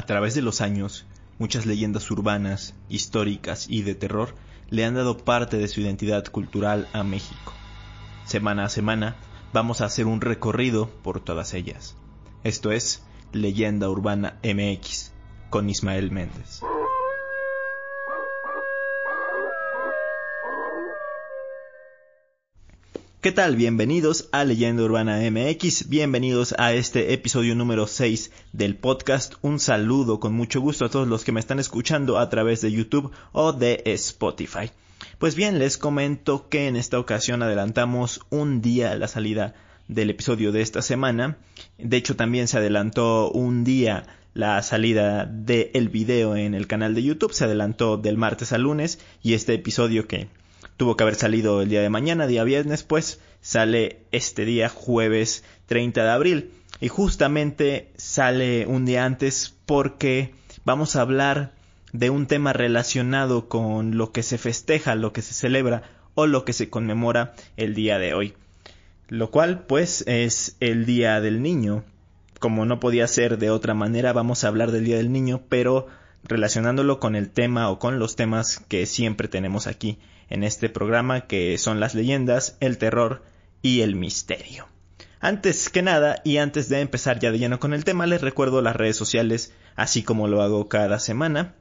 A través de los años, muchas leyendas urbanas, históricas y de terror le han dado parte de su identidad cultural a México. Semana a semana vamos a hacer un recorrido por todas ellas. Esto es Leyenda Urbana MX con Ismael Méndez. ¿Qué tal? Bienvenidos a Leyenda Urbana MX, bienvenidos a este episodio número 6 del podcast. Un saludo con mucho gusto a todos los que me están escuchando a través de YouTube o de Spotify. Pues bien, les comento que en esta ocasión adelantamos un día la salida del episodio de esta semana. De hecho, también se adelantó un día la salida del video en el canal de YouTube. Se adelantó del martes al lunes y este episodio que tuvo que haber salido el día de mañana, día viernes, pues sale este día jueves 30 de abril. Y justamente sale un día antes porque vamos a hablar de un tema relacionado con lo que se festeja, lo que se celebra o lo que se conmemora el día de hoy. Lo cual pues es el Día del Niño. Como no podía ser de otra manera, vamos a hablar del Día del Niño, pero relacionándolo con el tema o con los temas que siempre tenemos aquí en este programa que son las leyendas, el terror y el misterio. Antes que nada y antes de empezar ya de lleno con el tema, les recuerdo las redes sociales, así como lo hago cada semana.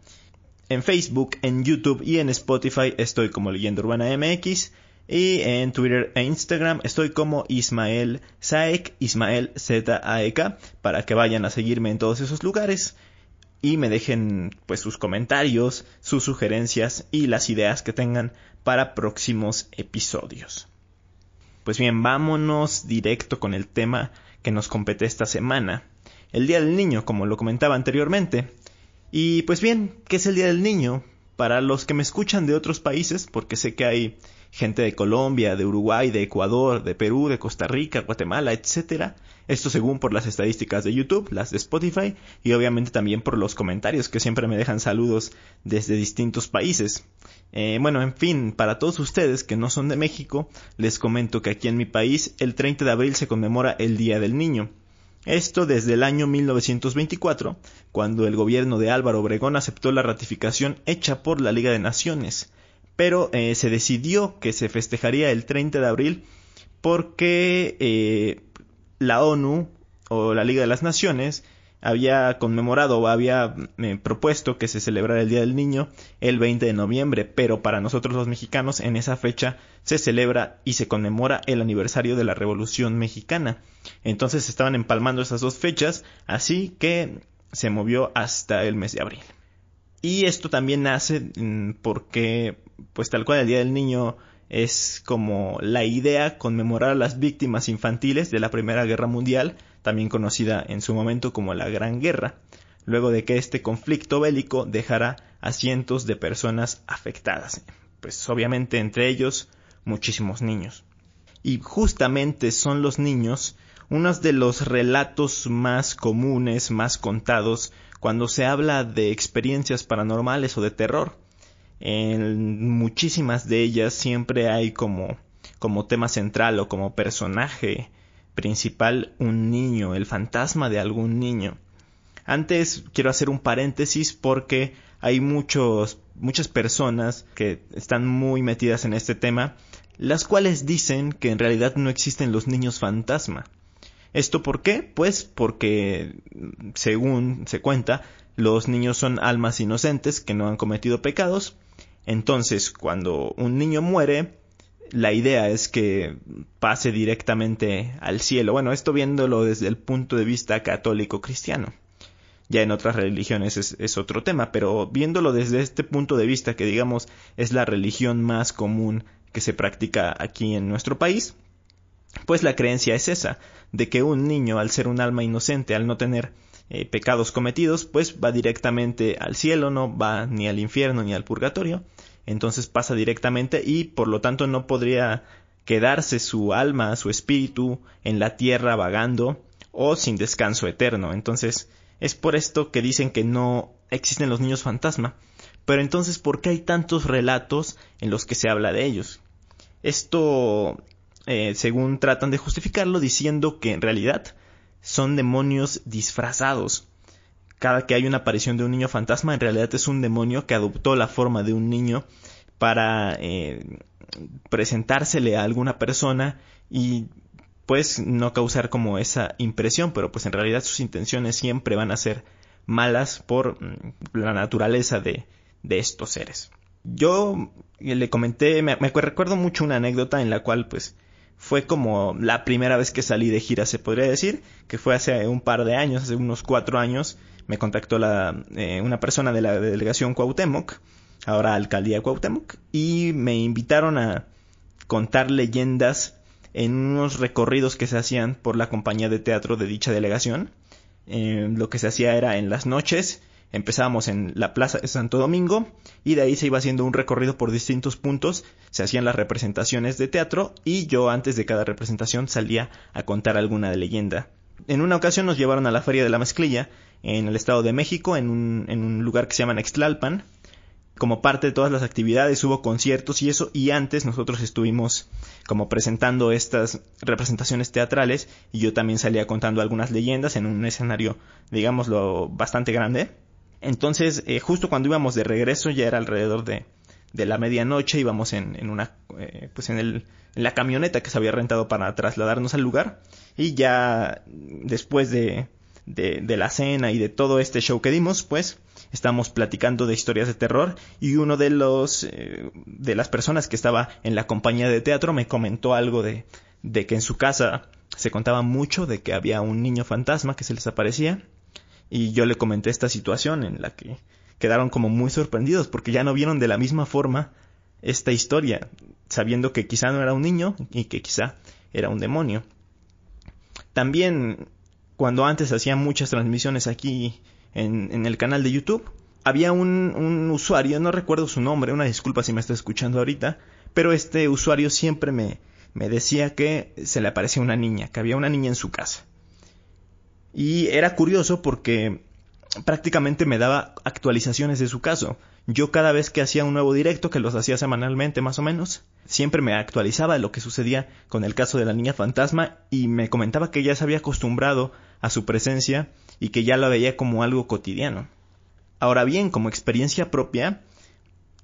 En Facebook, en YouTube y en Spotify estoy como Leyenda Urbana MX y en Twitter e Instagram estoy como Ismael Saek, Ismael Z A E K, para que vayan a seguirme en todos esos lugares y me dejen pues sus comentarios, sus sugerencias y las ideas que tengan para próximos episodios. Pues bien, vámonos directo con el tema que nos compete esta semana, el Día del Niño, como lo comentaba anteriormente. Y pues bien, ¿qué es el Día del Niño? Para los que me escuchan de otros países, porque sé que hay gente de Colombia, de Uruguay, de Ecuador, de Perú, de Costa Rica, Guatemala, etcétera. Esto según por las estadísticas de YouTube, las de Spotify y obviamente también por los comentarios que siempre me dejan saludos desde distintos países. Eh, bueno, en fin, para todos ustedes que no son de México, les comento que aquí en mi país el 30 de abril se conmemora el Día del Niño. Esto desde el año 1924, cuando el gobierno de Álvaro Obregón aceptó la ratificación hecha por la Liga de Naciones, pero eh, se decidió que se festejaría el 30 de abril porque eh, la ONU o la Liga de las Naciones había conmemorado o había eh, propuesto que se celebrara el Día del Niño el 20 de noviembre, pero para nosotros los mexicanos en esa fecha se celebra y se conmemora el aniversario de la Revolución Mexicana. Entonces estaban empalmando esas dos fechas, así que se movió hasta el mes de abril. Y esto también nace mm, porque, pues tal cual el Día del Niño es como la idea conmemorar a las víctimas infantiles de la Primera Guerra Mundial, también conocida en su momento como la Gran Guerra, luego de que este conflicto bélico dejara a cientos de personas afectadas, pues obviamente entre ellos muchísimos niños. Y justamente son los niños unos de los relatos más comunes, más contados, cuando se habla de experiencias paranormales o de terror. En muchísimas de ellas siempre hay como, como tema central o como personaje principal un niño, el fantasma de algún niño. Antes quiero hacer un paréntesis porque hay muchos, muchas personas que están muy metidas en este tema, las cuales dicen que en realidad no existen los niños fantasma. ¿Esto por qué? Pues porque, según se cuenta, los niños son almas inocentes que no han cometido pecados. Entonces, cuando un niño muere, la idea es que pase directamente al cielo. Bueno, esto viéndolo desde el punto de vista católico cristiano. Ya en otras religiones es, es, otro tema, pero viéndolo desde este punto de vista, que digamos es la religión más común que se practica aquí en nuestro país, pues la creencia es esa, de que un niño, al ser un alma inocente, al no tener eh, pecados cometidos, pues va directamente al cielo, no va ni al infierno ni al purgatorio, entonces pasa directamente y por lo tanto no podría quedarse su alma, su espíritu en la tierra vagando o sin descanso eterno. Entonces es por esto que dicen que no existen los niños fantasma. Pero entonces, ¿por qué hay tantos relatos en los que se habla de ellos? Esto eh, según tratan de justificarlo diciendo que en realidad son demonios disfrazados. cada que hay una aparición de un niño fantasma, en realidad es un demonio que adoptó la forma de un niño para eh, presentársele a alguna persona y pues no causar como esa impresión, pero pues en realidad sus intenciones siempre van a ser malas por mm, la naturaleza de, de estos seres. Yo le comenté, me, me, recuerdo mucho una anécdota en la cual pues fue como la primera vez que salí de gira, se podría decir, que fue hace un par de años, hace unos cuatro años, me contactó la, eh, una persona de la delegación Cuauhtémoc, ahora alcaldía Cuauhtémoc, y me invitaron a contar leyendas en unos recorridos que se hacían por la compañía de teatro de dicha delegación. Eh, lo que se hacía era en las noches Empezábamos en la Plaza de Santo Domingo y de ahí se iba haciendo un recorrido por distintos puntos, se hacían las representaciones de teatro y yo antes de cada representación salía a contar alguna de leyenda. En una ocasión nos llevaron a la Feria de la Mezclilla en el Estado de México, en un, en un lugar que se llama Nextlalpan. Como parte de todas las actividades hubo conciertos y eso, y antes nosotros estuvimos como presentando estas representaciones teatrales y yo también salía contando algunas leyendas en un escenario, digámoslo, bastante grande. Entonces, eh, justo cuando íbamos de regreso, ya era alrededor de, de la medianoche, íbamos en, en una, eh, pues en, el, en la camioneta que se había rentado para trasladarnos al lugar, y ya después de, de, de la cena y de todo este show que dimos, pues estamos platicando de historias de terror. Y uno de los eh, de las personas que estaba en la compañía de teatro me comentó algo de, de que en su casa se contaba mucho de que había un niño fantasma que se les aparecía y yo le comenté esta situación en la que quedaron como muy sorprendidos porque ya no vieron de la misma forma esta historia, sabiendo que quizá no era un niño y que quizá era un demonio. También cuando antes hacía muchas transmisiones aquí en, en el canal de YouTube, había un, un, usuario, no recuerdo su nombre, una disculpa si me está escuchando ahorita, pero este usuario siempre me, me decía que se le aparecía una niña, que había una niña en su casa. Y era curioso porque prácticamente me daba actualizaciones de su caso. Yo cada vez que hacía un nuevo directo, que los hacía semanalmente más o menos, siempre me actualizaba de lo que sucedía con el caso de la niña fantasma y me comentaba que ya se había acostumbrado a su presencia y que ya la veía como algo cotidiano. Ahora bien, como experiencia propia,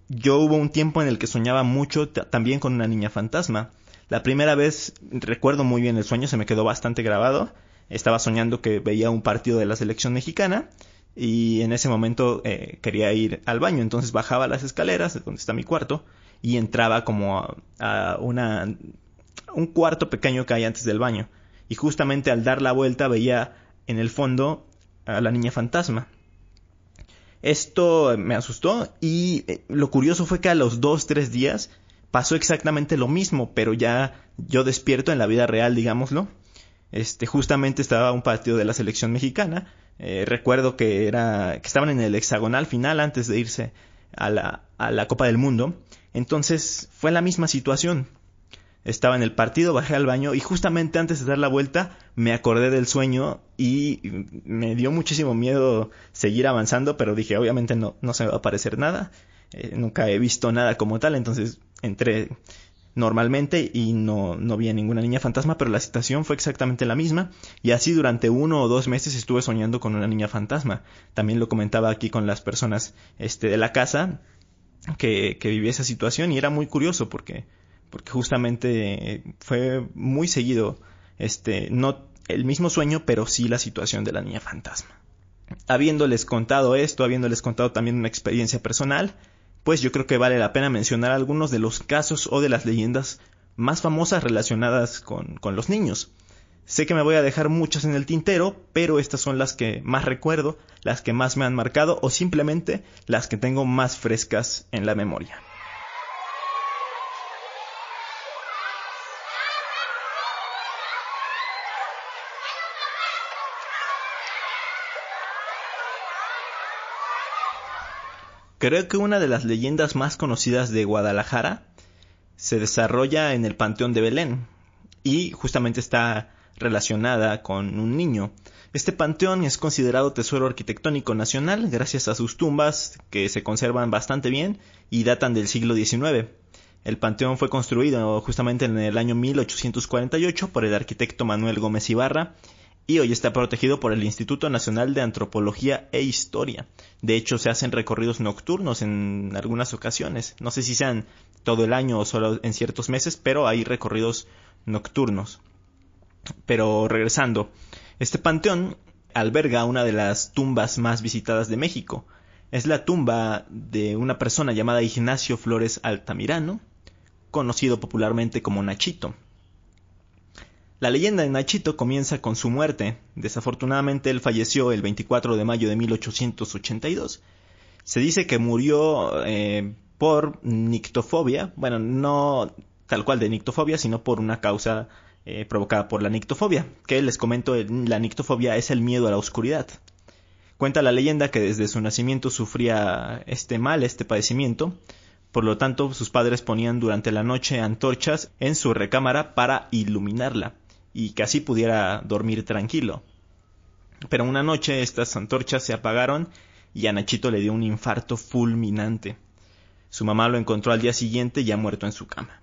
yo hubo un tiempo en el que soñaba mucho también con una niña fantasma. La primera vez recuerdo muy bien el sueño, se me quedó bastante grabado estaba soñando que veía un partido de la selección mexicana y en ese momento eh, quería ir al baño, entonces bajaba las escaleras de donde está mi cuarto y entraba como a, a una un cuarto pequeño que hay antes del baño y justamente al dar la vuelta veía en el fondo a la niña fantasma. Esto me asustó y eh, lo curioso fue que a los dos, tres días pasó exactamente lo mismo, pero ya yo despierto en la vida real, digámoslo, este, justamente estaba un partido de la selección mexicana. Eh, recuerdo que era, que estaban en el hexagonal final antes de irse a la, a la Copa del Mundo. Entonces fue la misma situación. Estaba en el partido, bajé al baño y justamente antes de dar la vuelta me acordé del sueño y me dio muchísimo miedo seguir avanzando, pero dije obviamente no, no se me va a aparecer nada. Eh, nunca he visto nada como tal, entonces entré normalmente y no, no vi a ninguna niña fantasma, pero la situación fue exactamente la misma y así durante uno o dos meses estuve soñando con una niña fantasma. También lo comentaba aquí con las personas este, de la casa que, que vivía esa situación y era muy curioso porque, porque justamente fue muy seguido este, no el mismo sueño, pero sí la situación de la niña fantasma. Habiéndoles contado esto, habiéndoles contado también una experiencia personal, pues yo creo que vale la pena mencionar algunos de los casos o de las leyendas más famosas relacionadas con, con los niños. Sé que me voy a dejar muchas en el tintero, pero estas son las que más recuerdo, las que más me han marcado o simplemente las que tengo más frescas en la memoria. Creo que una de las leyendas más conocidas de Guadalajara se desarrolla en el Panteón de Belén y justamente está relacionada con un niño. Este panteón es considerado tesoro arquitectónico nacional gracias a sus tumbas que se conservan bastante bien y datan del siglo XIX. El panteón fue construido justamente en el año 1848 por el arquitecto Manuel Gómez Ibarra y hoy está protegido por el Instituto Nacional de Antropología e Historia. De hecho, se hacen recorridos nocturnos en algunas ocasiones. No sé si sean todo el año o solo en ciertos meses, pero hay recorridos nocturnos. Pero regresando, este panteón alberga una de las tumbas más visitadas de México. Es la tumba de una persona llamada Ignacio Flores Altamirano, conocido popularmente como Nachito. La leyenda de Nachito comienza con su muerte. Desafortunadamente él falleció el 24 de mayo de 1882. Se dice que murió eh, por nictofobia, bueno, no tal cual de nictofobia, sino por una causa eh, provocada por la nictofobia, que les comento, la nictofobia es el miedo a la oscuridad. Cuenta la leyenda que desde su nacimiento sufría este mal, este padecimiento, por lo tanto sus padres ponían durante la noche antorchas en su recámara para iluminarla y que así pudiera dormir tranquilo. Pero una noche estas antorchas se apagaron y a Nachito le dio un infarto fulminante. Su mamá lo encontró al día siguiente ya muerto en su cama.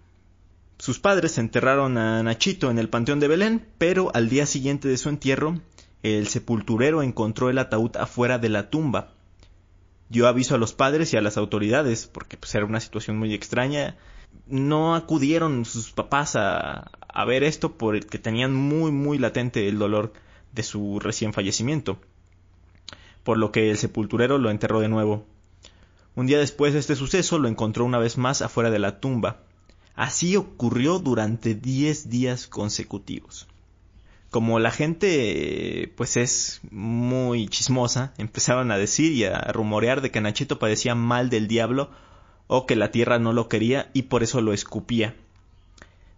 Sus padres enterraron a Nachito en el Panteón de Belén, pero al día siguiente de su entierro, el sepulturero encontró el ataúd afuera de la tumba. Dio aviso a los padres y a las autoridades, porque pues, era una situación muy extraña. No acudieron sus papás a, a ver esto porque tenían muy muy latente el dolor de su recién fallecimiento, por lo que el sepulturero lo enterró de nuevo. Un día después de este suceso lo encontró una vez más afuera de la tumba. Así ocurrió durante diez días consecutivos. Como la gente pues es muy chismosa, empezaron a decir y a rumorear de que Nachito padecía mal del diablo o que la tierra no lo quería y por eso lo escupía.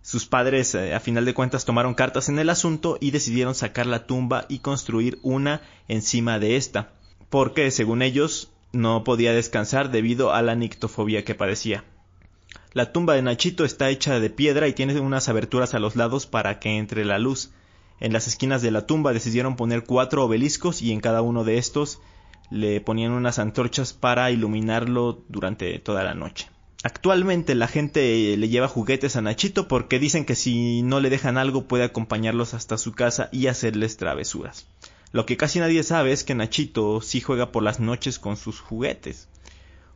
Sus padres, eh, a final de cuentas, tomaron cartas en el asunto y decidieron sacar la tumba y construir una encima de esta, porque, según ellos, no podía descansar debido a la nictofobia que padecía. La tumba de Nachito está hecha de piedra y tiene unas aberturas a los lados para que entre la luz. En las esquinas de la tumba decidieron poner cuatro obeliscos y en cada uno de estos le ponían unas antorchas para iluminarlo durante toda la noche. Actualmente la gente le lleva juguetes a Nachito porque dicen que si no le dejan algo puede acompañarlos hasta su casa y hacerles travesuras. Lo que casi nadie sabe es que Nachito sí juega por las noches con sus juguetes.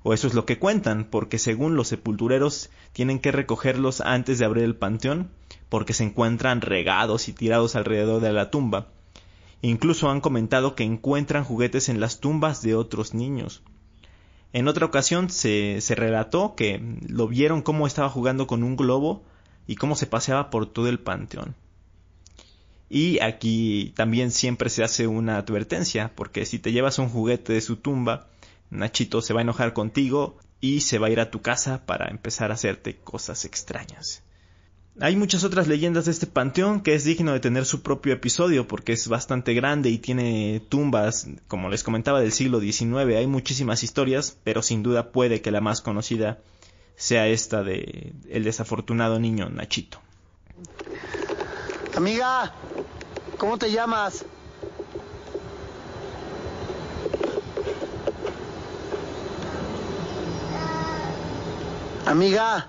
O eso es lo que cuentan, porque según los sepultureros tienen que recogerlos antes de abrir el panteón, porque se encuentran regados y tirados alrededor de la tumba. Incluso han comentado que encuentran juguetes en las tumbas de otros niños. En otra ocasión se, se relató que lo vieron cómo estaba jugando con un globo y cómo se paseaba por todo el panteón. Y aquí también siempre se hace una advertencia, porque si te llevas un juguete de su tumba, Nachito se va a enojar contigo y se va a ir a tu casa para empezar a hacerte cosas extrañas. Hay muchas otras leyendas de este panteón que es digno de tener su propio episodio porque es bastante grande y tiene tumbas, como les comentaba, del siglo XIX. Hay muchísimas historias, pero sin duda puede que la más conocida sea esta de el desafortunado niño Nachito. Amiga, ¿cómo te llamas? Amiga.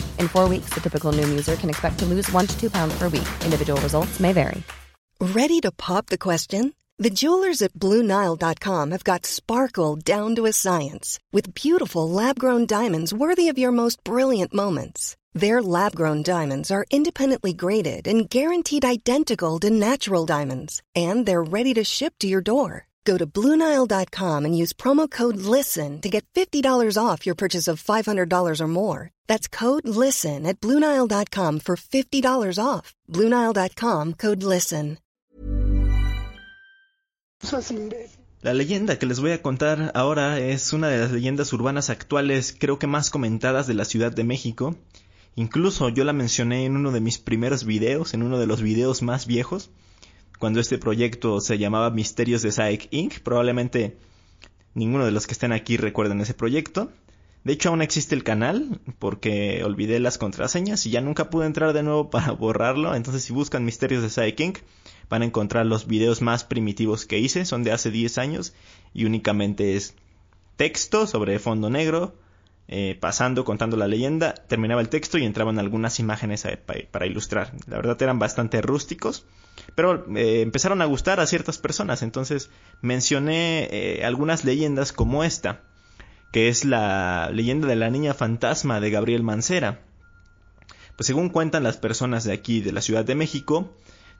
In four weeks, the typical Noom user can expect to lose one to two pounds per week. Individual results may vary. Ready to pop the question? The jewelers at BlueNile.com have got sparkle down to a science with beautiful lab grown diamonds worthy of your most brilliant moments. Their lab grown diamonds are independently graded and guaranteed identical to natural diamonds, and they're ready to ship to your door. Go to Bluenile.com and use promo code LISTEN to get $50 off your purchase of $500 or more. Code LISTEN at Bluenile.com for $50 off. Bluenile.com code LISTEN. La leyenda que les voy a contar ahora es una de las leyendas urbanas actuales, creo que más comentadas de la Ciudad de México. Incluso yo la mencioné en uno de mis primeros videos, en uno de los videos más viejos cuando este proyecto se llamaba Misterios de Psych Inc. Probablemente ninguno de los que estén aquí recuerden ese proyecto. De hecho, aún existe el canal porque olvidé las contraseñas y ya nunca pude entrar de nuevo para borrarlo. Entonces, si buscan Misterios de Psych Inc., van a encontrar los videos más primitivos que hice. Son de hace 10 años y únicamente es texto sobre fondo negro, eh, pasando, contando la leyenda, terminaba el texto y entraban algunas imágenes para ilustrar. La verdad eran bastante rústicos, pero eh, empezaron a gustar a ciertas personas. Entonces mencioné eh, algunas leyendas como esta, que es la leyenda de la niña fantasma de Gabriel Mancera. Pues según cuentan las personas de aquí, de la Ciudad de México,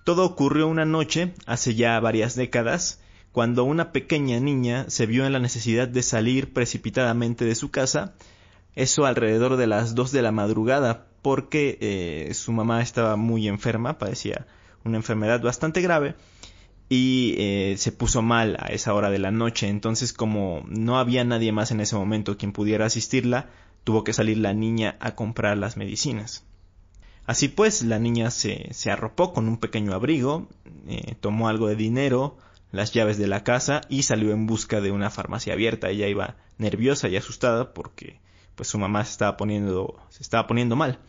todo ocurrió una noche, hace ya varias décadas, cuando una pequeña niña se vio en la necesidad de salir precipitadamente de su casa eso alrededor de las 2 de la madrugada, porque eh, su mamá estaba muy enferma, padecía una enfermedad bastante grave y eh, se puso mal a esa hora de la noche. Entonces, como no había nadie más en ese momento quien pudiera asistirla, tuvo que salir la niña a comprar las medicinas. Así pues, la niña se, se arropó con un pequeño abrigo, eh, tomó algo de dinero, las llaves de la casa y salió en busca de una farmacia abierta. Ella iba nerviosa y asustada porque pues su mamá se estaba poniendo, se estaba poniendo mal.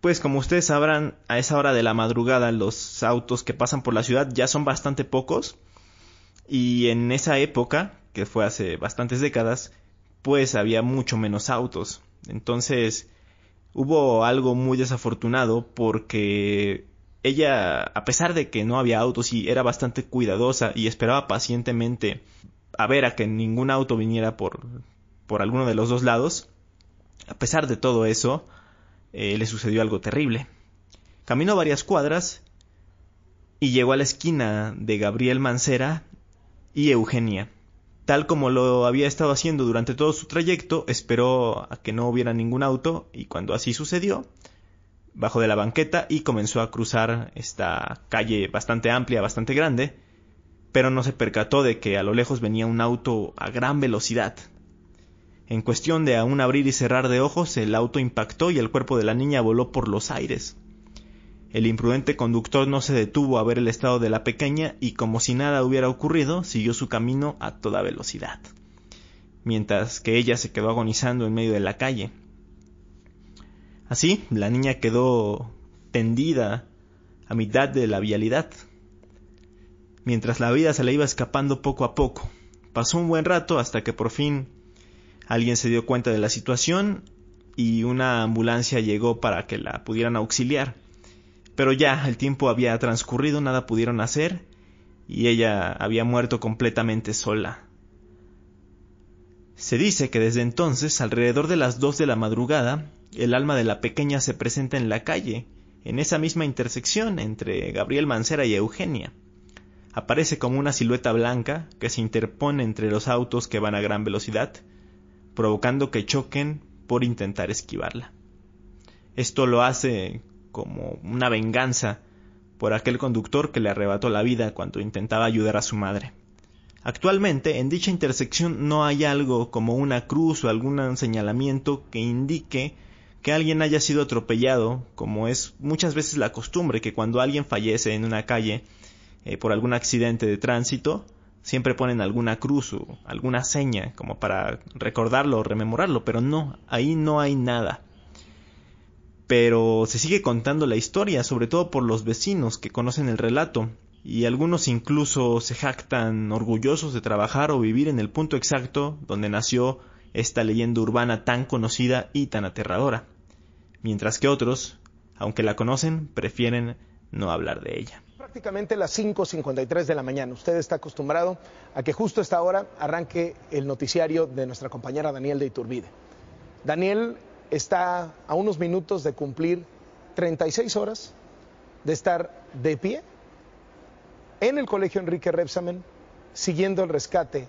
Pues como ustedes sabrán, a esa hora de la madrugada los autos que pasan por la ciudad ya son bastante pocos y en esa época, que fue hace bastantes décadas, pues había mucho menos autos. Entonces hubo algo muy desafortunado porque ella, a pesar de que no había autos y era bastante cuidadosa y esperaba pacientemente a ver a que ningún auto viniera por, por alguno de los dos lados, a pesar de todo eso, eh, le sucedió algo terrible. Caminó varias cuadras y llegó a la esquina de Gabriel Mancera y Eugenia. Tal como lo había estado haciendo durante todo su trayecto, esperó a que no hubiera ningún auto y cuando así sucedió, bajó de la banqueta y comenzó a cruzar esta calle bastante amplia, bastante grande, pero no se percató de que a lo lejos venía un auto a gran velocidad, en cuestión de un abrir y cerrar de ojos, el auto impactó y el cuerpo de la niña voló por los aires. El imprudente conductor no se detuvo a ver el estado de la pequeña y como si nada hubiera ocurrido, siguió su camino a toda velocidad, mientras que ella se quedó agonizando en medio de la calle. Así, la niña quedó tendida a mitad de la vialidad, mientras la vida se le iba escapando poco a poco. Pasó un buen rato hasta que por fin Alguien se dio cuenta de la situación y una ambulancia llegó para que la pudieran auxiliar. Pero ya el tiempo había transcurrido, nada pudieron hacer y ella había muerto completamente sola. Se dice que desde entonces, alrededor de las dos de la madrugada, el alma de la pequeña se presenta en la calle, en esa misma intersección entre Gabriel Mancera y Eugenia. Aparece como una silueta blanca que se interpone entre los autos que van a gran velocidad provocando que choquen por intentar esquivarla. Esto lo hace como una venganza por aquel conductor que le arrebató la vida cuando intentaba ayudar a su madre. Actualmente en dicha intersección no hay algo como una cruz o algún señalamiento que indique que alguien haya sido atropellado, como es muchas veces la costumbre que cuando alguien fallece en una calle eh, por algún accidente de tránsito, siempre ponen alguna cruz o alguna seña como para recordarlo o rememorarlo, pero no, ahí no hay nada. Pero se sigue contando la historia, sobre todo por los vecinos que conocen el relato, y algunos incluso se jactan orgullosos de trabajar o vivir en el punto exacto donde nació esta leyenda urbana tan conocida y tan aterradora, mientras que otros, aunque la conocen, prefieren no hablar de ella prácticamente las 5.53 de la mañana. Usted está acostumbrado a que justo a esta hora arranque el noticiario de nuestra compañera Daniel de Iturbide. Daniel está a unos minutos de cumplir 36 horas de estar de pie en el colegio Enrique Repsamen siguiendo el rescate.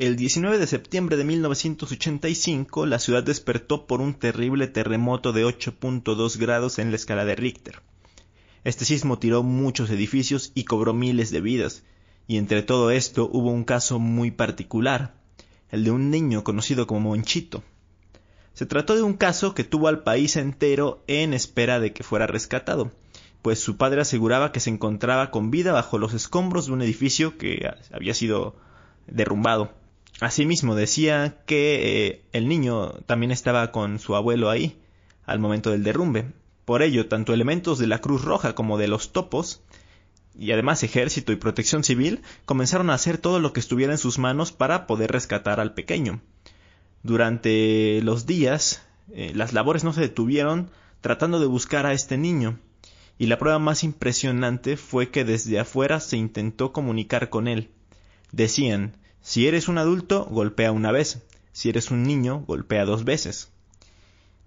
El 19 de septiembre de 1985, la ciudad despertó por un terrible terremoto de 8.2 grados en la escala de Richter. Este sismo tiró muchos edificios y cobró miles de vidas, y entre todo esto hubo un caso muy particular, el de un niño conocido como Monchito. Se trató de un caso que tuvo al país entero en espera de que fuera rescatado. pues su padre aseguraba que se encontraba con vida bajo los escombros de un edificio que había sido derrumbado. Asimismo decía que eh, el niño también estaba con su abuelo ahí al momento del derrumbe. Por ello, tanto elementos de la Cruz Roja como de los topos, y además ejército y protección civil, comenzaron a hacer todo lo que estuviera en sus manos para poder rescatar al pequeño. Durante los días, eh, las labores no se detuvieron tratando de buscar a este niño, y la prueba más impresionante fue que desde afuera se intentó comunicar con él. Decían, si eres un adulto, golpea una vez, si eres un niño, golpea dos veces.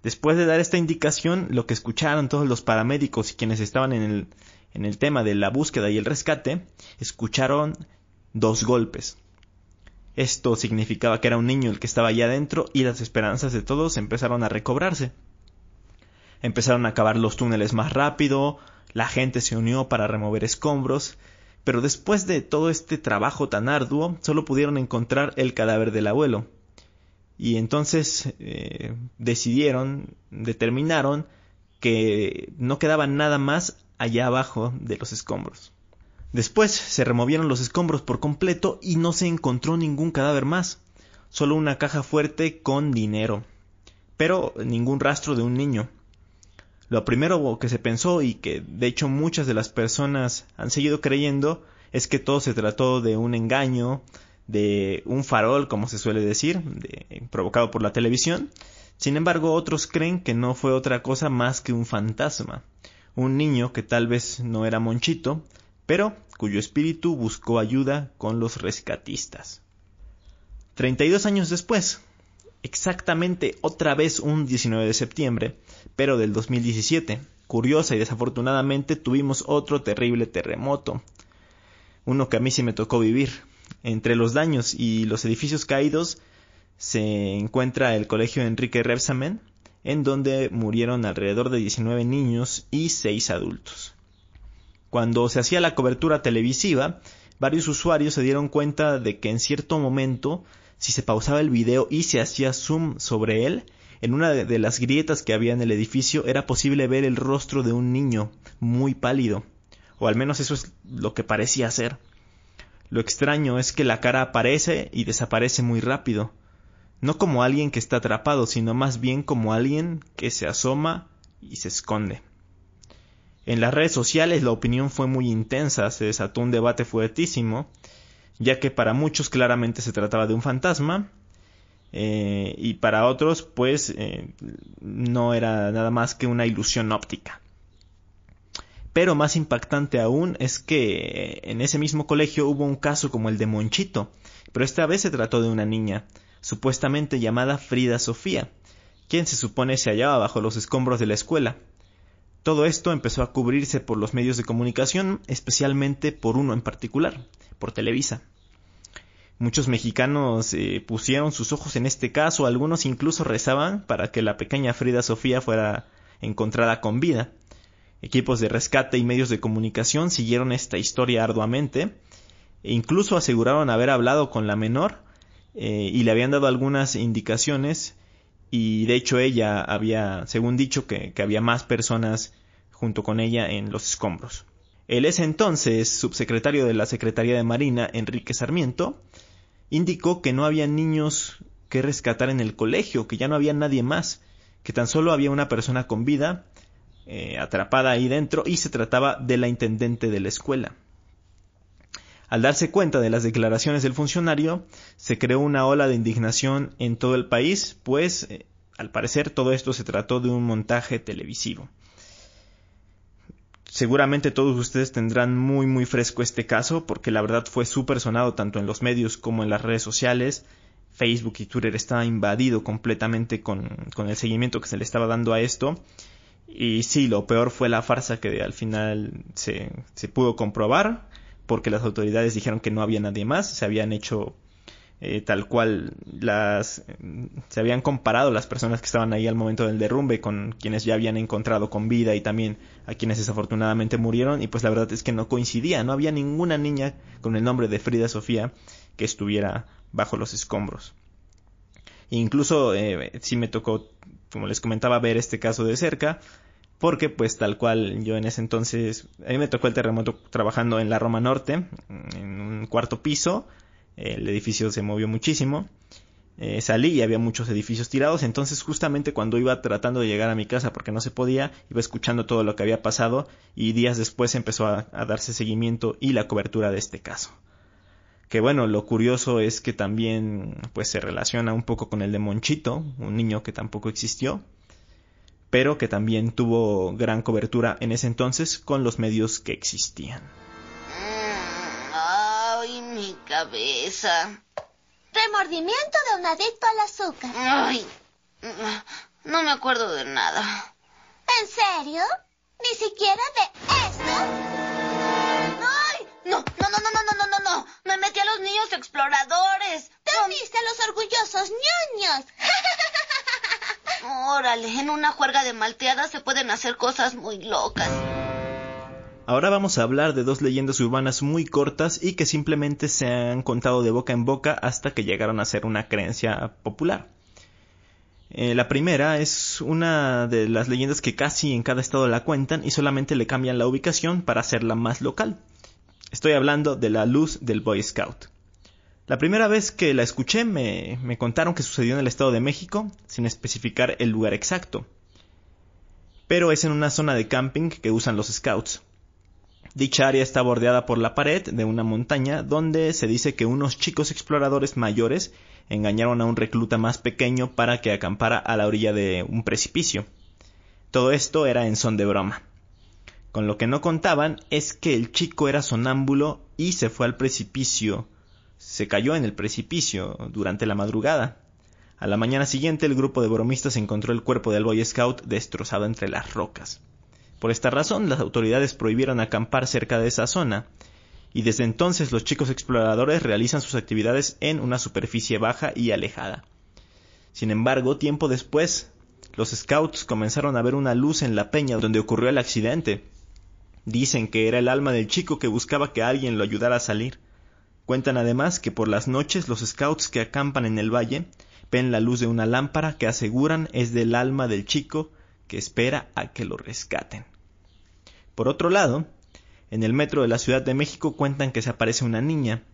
Después de dar esta indicación, lo que escucharon todos los paramédicos y quienes estaban en el, en el tema de la búsqueda y el rescate, escucharon dos golpes. Esto significaba que era un niño el que estaba allá adentro y las esperanzas de todos empezaron a recobrarse. Empezaron a cavar los túneles más rápido, la gente se unió para remover escombros, pero después de todo este trabajo tan arduo, solo pudieron encontrar el cadáver del abuelo. Y entonces eh, decidieron, determinaron que no quedaba nada más allá abajo de los escombros. Después se removieron los escombros por completo y no se encontró ningún cadáver más, solo una caja fuerte con dinero, pero ningún rastro de un niño. Lo primero que se pensó y que de hecho muchas de las personas han seguido creyendo es que todo se trató de un engaño, de un farol, como se suele decir, provocado por la televisión. Sin embargo, otros creen que no fue otra cosa más que un fantasma, un niño que tal vez no era Monchito, pero cuyo espíritu buscó ayuda con los rescatistas. 32 años después, exactamente otra vez un 19 de septiembre, pero del 2017. Curiosa y desafortunadamente tuvimos otro terrible terremoto, uno que a mí sí me tocó vivir. Entre los daños y los edificios caídos se encuentra el colegio Enrique Rebsamen, en donde murieron alrededor de 19 niños y 6 adultos. Cuando se hacía la cobertura televisiva, varios usuarios se dieron cuenta de que en cierto momento si se pausaba el video y se hacía zoom sobre él, en una de las grietas que había en el edificio era posible ver el rostro de un niño muy pálido, o al menos eso es lo que parecía ser. Lo extraño es que la cara aparece y desaparece muy rápido, no como alguien que está atrapado, sino más bien como alguien que se asoma y se esconde. En las redes sociales la opinión fue muy intensa, se desató un debate fuertísimo, ya que para muchos claramente se trataba de un fantasma eh, y para otros pues eh, no era nada más que una ilusión óptica. Pero más impactante aún es que en ese mismo colegio hubo un caso como el de Monchito, pero esta vez se trató de una niña, supuestamente llamada Frida Sofía, quien se supone se hallaba bajo los escombros de la escuela. Todo esto empezó a cubrirse por los medios de comunicación, especialmente por uno en particular, por Televisa. Muchos mexicanos eh, pusieron sus ojos en este caso, algunos incluso rezaban para que la pequeña Frida Sofía fuera encontrada con vida. Equipos de rescate y medios de comunicación siguieron esta historia arduamente e incluso aseguraron haber hablado con la menor eh, y le habían dado algunas indicaciones y de hecho ella había, según dicho, que había más personas junto con ella en los escombros. El ese entonces subsecretario de la Secretaría de Marina, Enrique Sarmiento, indicó que no había niños que rescatar en el colegio, que ya no había nadie más, que tan solo había una persona con vida eh, atrapada ahí dentro y se trataba de la intendente de la escuela. Al darse cuenta de las declaraciones del funcionario, se creó una ola de indignación en todo el país, pues eh, al parecer todo esto se trató de un montaje televisivo. Seguramente todos ustedes tendrán muy muy fresco este caso porque la verdad fue súper sonado tanto en los medios como en las redes sociales. Facebook y Twitter estaba invadido completamente con, con el seguimiento que se le estaba dando a esto. Y sí, lo peor fue la farsa que al final se, se pudo comprobar porque las autoridades dijeron que no había nadie más, se habían hecho eh, tal cual las se habían comparado las personas que estaban ahí al momento del derrumbe con quienes ya habían encontrado con vida y también a quienes desafortunadamente murieron y pues la verdad es que no coincidía, no había ninguna niña con el nombre de Frida Sofía que estuviera bajo los escombros. E incluso eh, sí me tocó, como les comentaba, ver este caso de cerca porque pues tal cual yo en ese entonces, a mí me tocó el terremoto trabajando en la Roma Norte, en un cuarto piso, el edificio se movió muchísimo, eh, salí y había muchos edificios tirados, entonces justamente cuando iba tratando de llegar a mi casa porque no se podía, iba escuchando todo lo que había pasado y días después empezó a, a darse seguimiento y la cobertura de este caso. Que bueno, lo curioso es que también pues se relaciona un poco con el de Monchito, un niño que tampoco existió, pero que también tuvo gran cobertura en ese entonces con los medios que existían. Mm, ay, mi cabeza. Remordimiento de un adicto al azúcar. Ay, no me acuerdo de nada. ¿En serio? ¿Ni siquiera de esto? ¡Ay! No, no, no, no, no, no, no, no. Me metí a los niños exploradores. Te uniste a los orgullosos ñoños. Órale, en una juerga de malteadas se pueden hacer cosas muy locas. Ahora vamos a hablar de dos leyendas urbanas muy cortas y que simplemente se han contado de boca en boca hasta que llegaron a ser una creencia popular. Eh, la primera es una de las leyendas que casi en cada estado la cuentan y solamente le cambian la ubicación para hacerla más local. Estoy hablando de la luz del Boy Scout. La primera vez que la escuché me, me contaron que sucedió en el Estado de México, sin especificar el lugar exacto. Pero es en una zona de camping que usan los scouts. Dicha área está bordeada por la pared de una montaña donde se dice que unos chicos exploradores mayores engañaron a un recluta más pequeño para que acampara a la orilla de un precipicio. Todo esto era en son de broma. Con lo que no contaban es que el chico era sonámbulo y se fue al precipicio. Se cayó en el precipicio durante la madrugada. A la mañana siguiente el grupo de bromistas encontró el cuerpo del Boy Scout destrozado entre las rocas. Por esta razón, las autoridades prohibieron acampar cerca de esa zona, y desde entonces los chicos exploradores realizan sus actividades en una superficie baja y alejada. Sin embargo, tiempo después, los scouts comenzaron a ver una luz en la peña donde ocurrió el accidente. Dicen que era el alma del chico que buscaba que alguien lo ayudara a salir. Cuentan además que por las noches los scouts que acampan en el valle ven la luz de una lámpara que aseguran es del alma del chico que espera a que lo rescaten. Por otro lado, en el metro de la Ciudad de México cuentan que se aparece una niña.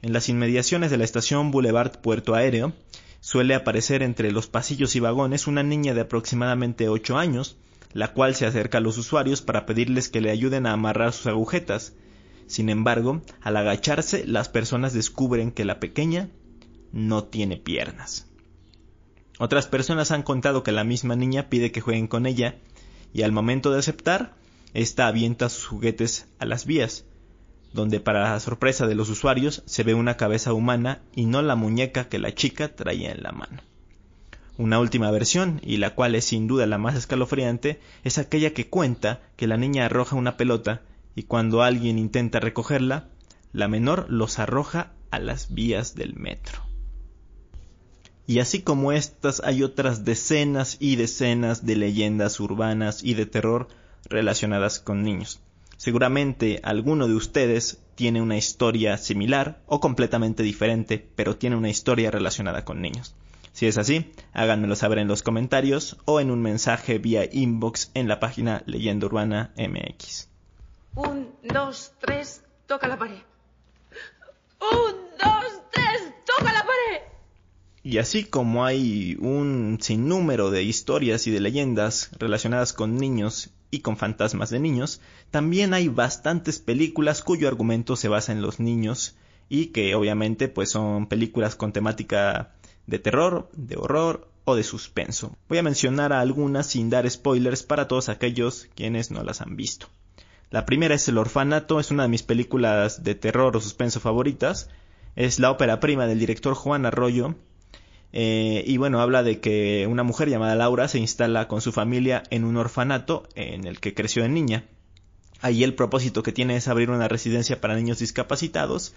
En las inmediaciones de la estación Boulevard Puerto Aéreo suele aparecer entre los pasillos y vagones una niña de aproximadamente ocho años, la cual se acerca a los usuarios para pedirles que le ayuden a amarrar sus agujetas. Sin embargo, al agacharse, las personas descubren que la pequeña no tiene piernas. Otras personas han contado que la misma niña pide que jueguen con ella y al momento de aceptar, ésta avienta sus juguetes a las vías, donde para la sorpresa de los usuarios se ve una cabeza humana y no la muñeca que la chica traía en la mano. Una última versión, y la cual es sin duda la más escalofriante, es aquella que cuenta que la niña arroja una pelota y cuando alguien intenta recogerla, la menor los arroja a las vías del metro. Y así como estas hay otras decenas y decenas de leyendas urbanas y de terror relacionadas con niños. Seguramente alguno de ustedes tiene una historia similar o completamente diferente, pero tiene una historia relacionada con niños. Si es así, háganmelo saber en los comentarios o en un mensaje vía inbox en la página Leyenda Urbana MX. Un, dos, tres, toca la pared. Un, dos, tres, toca la pared. Y así como hay un sinnúmero de historias y de leyendas relacionadas con niños y con fantasmas de niños, también hay bastantes películas cuyo argumento se basa en los niños y que obviamente pues son películas con temática de terror, de horror o de suspenso. Voy a mencionar a algunas sin dar spoilers para todos aquellos quienes no las han visto. La primera es El Orfanato, es una de mis películas de terror o suspenso favoritas. Es la ópera prima del director Juan Arroyo. Eh, y bueno, habla de que una mujer llamada Laura se instala con su familia en un orfanato en el que creció de niña. Allí el propósito que tiene es abrir una residencia para niños discapacitados,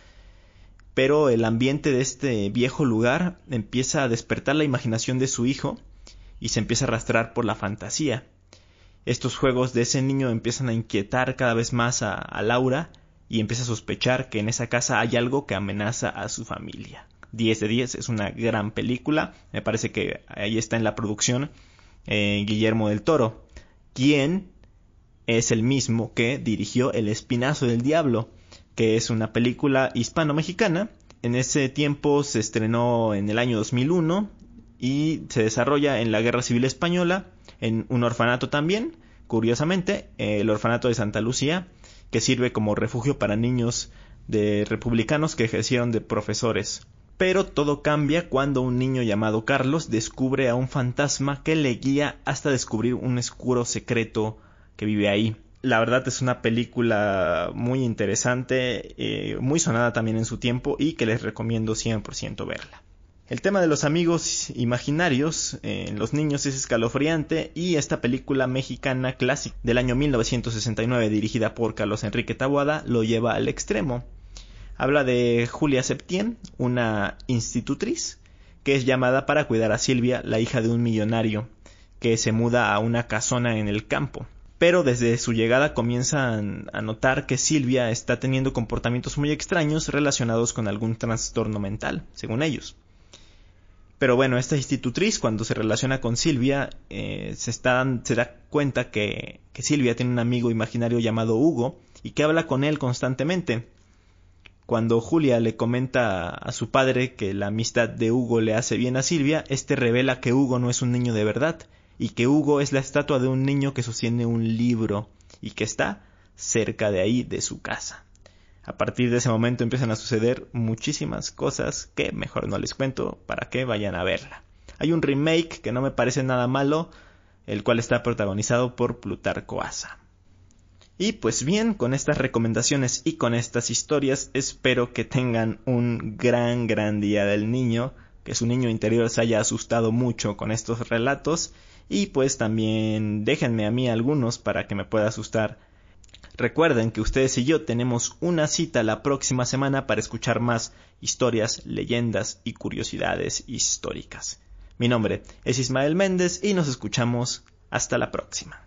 pero el ambiente de este viejo lugar empieza a despertar la imaginación de su hijo y se empieza a arrastrar por la fantasía. Estos juegos de ese niño empiezan a inquietar cada vez más a, Laura y empieza a sospechar que en esa casa hay algo que amenaza a su familia. 10 de 10 es una gran película, me parece que ahí está en la producción eh, Guillermo del Toro, quien es el mismo que dirigió El Espinazo del Diablo, que es una película hispano-mexicana. En ese tiempo se estrenó en el año 2001 y se desarrolla en la Guerra Civil Española, en un orfanato también, curiosamente, el orfanato de Santa Lucía, que sirve como refugio para niños de republicanos que ejercieron de profesores. Pero todo cambia cuando un niño llamado Carlos descubre a un fantasma que le guía hasta descubrir un oscuro secreto que vive ahí. La verdad es una película muy interesante, eh, muy sonada también en su tiempo y que les recomiendo 100% verla. El tema de los amigos imaginarios en los niños es escalofriante y esta película mexicana clásica del año 1969 dirigida por Carlos Enrique Taboada lo lleva al extremo. Habla de Julia Septien, una institutriz que es llamada para cuidar a Silvia, la hija de un millonario, que se muda a una casona en el campo. Pero desde su llegada comienzan a notar que Silvia está teniendo comportamientos muy extraños relacionados con algún trastorno mental, según ellos. Pero bueno, esta institutriz cuando se relaciona con Silvia eh, se, da cuenta que, que Silvia tiene un amigo imaginario llamado Hugo y que habla con él constantemente. Cuando Julia le comenta a su padre que la amistad de Hugo le hace bien a Silvia, este revela que Hugo no es un niño de verdad y que Hugo es la estatua de un niño que sostiene un libro y que está cerca de ahí de su casa. A partir de ese momento empiezan a suceder muchísimas cosas que mejor no les cuento para que vayan a verla. Hay un remake que no me parece nada malo, el cual está protagonizado por Plutarco Asa. Y pues bien, con estas recomendaciones y con estas historias, espero que tengan un gran, gran día del niño, que su niño interior se haya asustado mucho con estos relatos, y pues también déjenme a mí algunos para que me pueda asustar Recuerden que ustedes y yo tenemos una cita la próxima semana para escuchar más historias, leyendas y curiosidades históricas. Mi nombre es Ismael Méndez y nos escuchamos hasta la próxima.